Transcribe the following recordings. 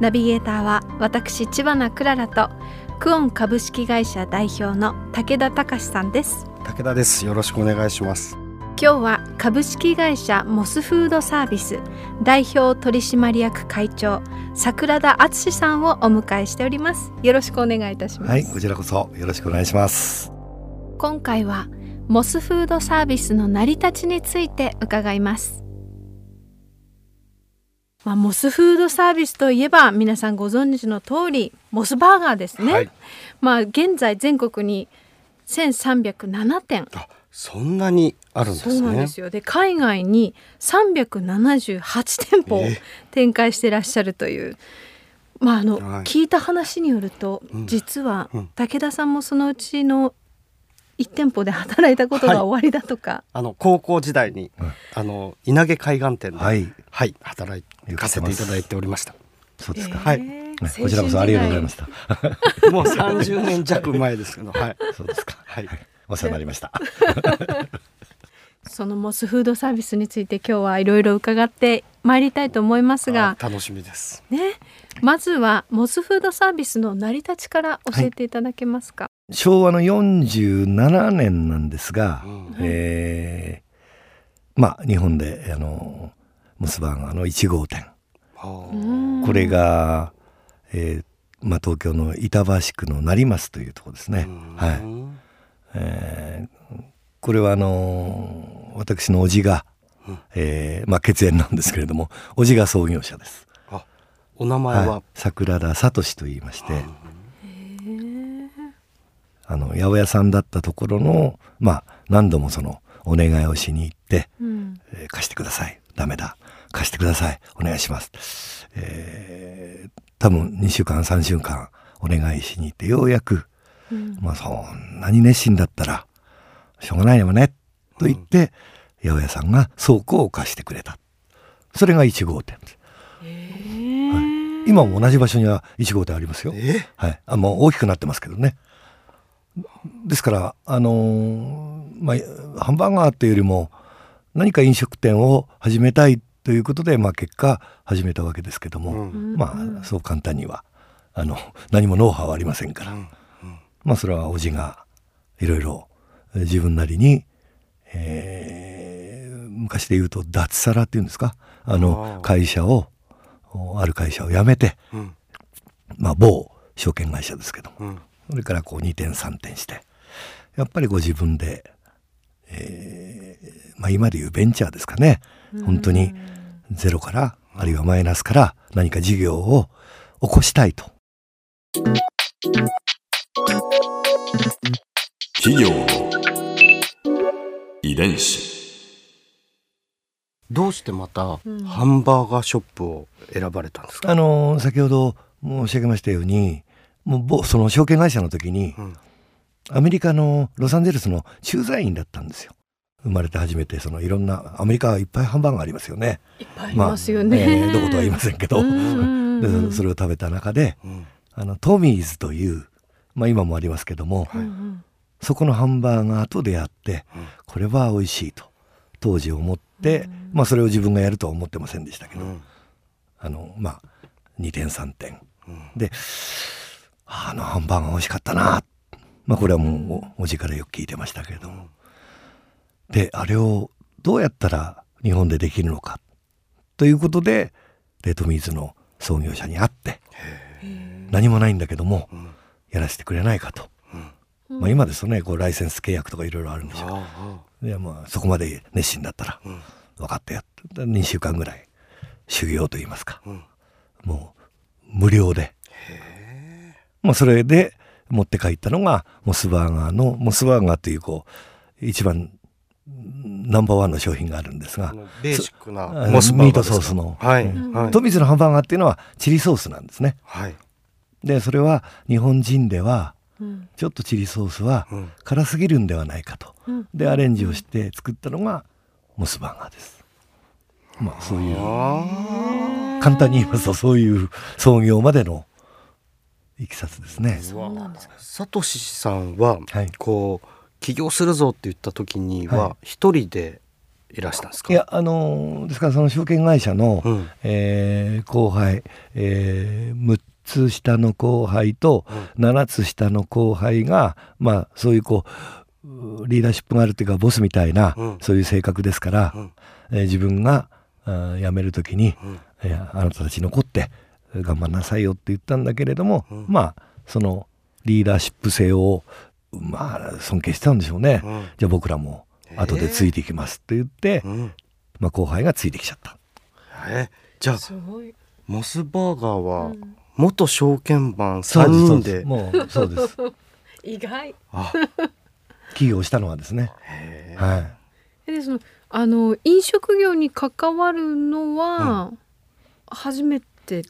ナビゲーターは私千葉なクララとクオン株式会社代表の武田隆さんです。武田です。よろしくお願いします。今日は株式会社モスフードサービス代表取締役会長桜田敦さんをお迎えしております。よろしくお願いいたします。はいこちらこそよろしくお願いします。今回はモスフードサービスの成り立ちについて伺いますまあ、モスフードサービスといえば皆さんご存知の通りモスバーガーですね、はい。まあ現在全国に1307店。あそんなにあるんですね。そうなんですよ。で海外に378店舗展開してらっしゃるという、まああの、はい。聞いた話によると、うん。実はうん。武田さんもそのうちの1店舗で働いたことが終わりだとか、あの高校時代に、うんあの稲毛海岸店では、はいい働かせていただいておりました。そうですか、はい。えーねこちらこそありがとうございました。もう30年弱前ですけどはい。そうですか。はい。お世話になりました。そのモスフードサービスについて今日はいろいろ伺ってまいりたいと思いますが。あ楽しみです。ね。まずはモスフードサービスの成り立ちから教えていただけますか、昭和の47年なんですが、うん。えーまあ日本であのモスバーガーの1号店。これが、えーまあ、東京の板橋区の成増というところですね、あはい、えーこれはあの私の叔父が、うん。えーまあ、血縁なんですけれども叔父が創業者です、あお名前は、はい、桜田聡と言いまして、あの八百屋さんだったところのまあ何度もそのお願いをしに行って、うん。えー貸してください。ダメだ貸してください。お願いします、えー多分2週間3週間お願いしに行ってようやくうん。まあそんなに熱心だったらしょうがないよねと言って、八百屋さんが倉庫を貸してくれた。それが1号店です。今も同じ場所には1号店ありますよ。えはい、あもう大きくなってますけどね。ですからあのーまあハンバーガーっていうよりも何か飲食店を始めたいということで、まあ、結果始めたわけですけども、うん。まあそう簡単にはあの何もノウハウはありませんから、うん。まあそれは叔父がいろいろえー自分なりに、えー昔で言うと脱サラっていうんですか？あの会社をおある会社を辞めて、うん。まあ、某証券会社ですけどもうん。それからこう2点3点してやっぱりご自分で、えーまあ、今でいうベンチャーですかね。本当にゼロからあるいはマイナスから何か事業を起こしたいと。企業の遺伝子。どうしてまたうん。ハンバーガーショップを選ばれたんですか、あの先ほど申し上げましたようにもう某その証券会社の時にうん。アメリカのロサンゼルスの駐在員だったんですよ生まれて初めてそのいろんなアメリカはいっぱいハンバーガーありますよね。いっぱいありますよね、えーどことは言いませんけど、でそれを食べた中でうんあのトミーズという、まあ、今もありますけども、うんうん。そこのハンバーガーと出会ってうんこれは美味しいと当時思って、うんまあそれを自分がやるとは思ってませんでしたけど、うん。あのまあ2点3点。うん。であのハンバーガー美味しかったな。まあこれはもうおおじからよく聞いてましたけれどもであれをどうやったら日本でできるのか。ということでレッドミーズの創業者に会って何もないんだけどもうん。やらせてくれないかと、うん。まあ、今ですとねこうライセンス契約とかいろいろあるんでしょうあでまあそこまで熱心だったらあうん。分かったよって2週間ぐらい修行といいますか。うん。もう無料で。まあそれで持って帰ったのがモスバーガーのモスバーガーっていうこう一番ナンバーワンの商品があるんですがベーシックなモスバーガーミートソースの。はい、うん。はい、富水のハンバーガーっていうのはチリソースなんですね。はい、でそれは日本人ではうん。ちょっとチリソースはうん、辛すぎるんではないかと。うん。でアレンジをして作ったのがモスバーガーです。まあそういうあ簡単に言いますとそういう創業までのいきさつですね。あ、そうなんですか？サトシさんは、はい。こう起業するぞって言った時にはは一人でいらしたんですか？いやあのですからその証券会社の、うん、えー後輩、えー6つ下の後輩と7つ下の後輩がまあそういうこうリーダーシップがあるっていうかボスみたいな、うん。そういう性格ですから、うん。えー自分が辞める時に、うん。いやあなたたち残って頑張んなさいよって言ったんだけれども、うん。まあそのリーダーシップ性をまあ尊敬してたんでしょうね、うんじゃあ僕らも後でついていきますって言って、うんまあ、後輩がついてきちゃった。えじゃあすごい。モスバーガーはうん元証券マン3そうです人で。もうそうです 意外。あ起業したのはですね。はい。えでそのあの飲食業に関わるのは初めて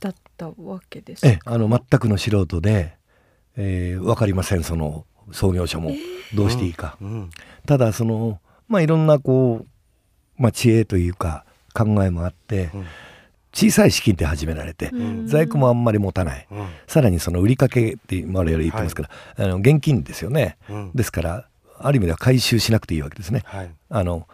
だったわけですか？ええ、あの全くの素人で、えー、わかりませんその創業者も。どうしていいか。うん。ただそのまあいろんなこうまあ知恵というか考えもあって、うん。小さい資金で始められて、うん。在庫もあんまり持たない。うん。さらにその売りかけって我々言ってますから、あの現金ですよね。うん。ですからある意味では回収しなくていいわけですね。はい。あの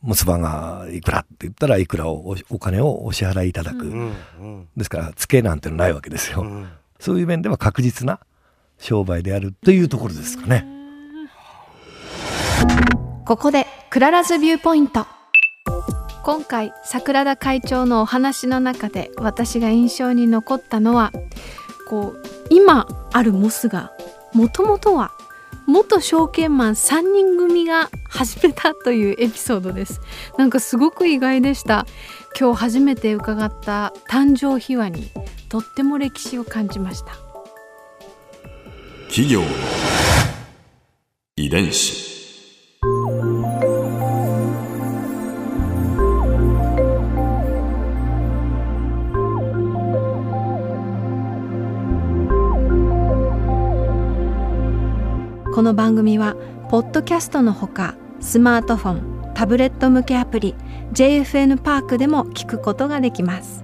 モスバがいくらって言ったらいくらをおお金をお支払いいただく、うん。うん。ですからツケなんてのないわけですよ、うん。そういう面では確実な商売であるというところですかね、ここで Clara's Viewpoint。今回桜田会長のお話の中で私が印象に残ったのはこう今あるモスがもともとは元証券マン3人組が始めたというエピソードです。なんかすごく意外でした。今日初めて伺った誕生秘話にとっても歴史を感じました。企業の遺伝子。この番組はポッドキャストのほかスマートフォンタブレット向けアプリ JFN パークでも聞くことができます。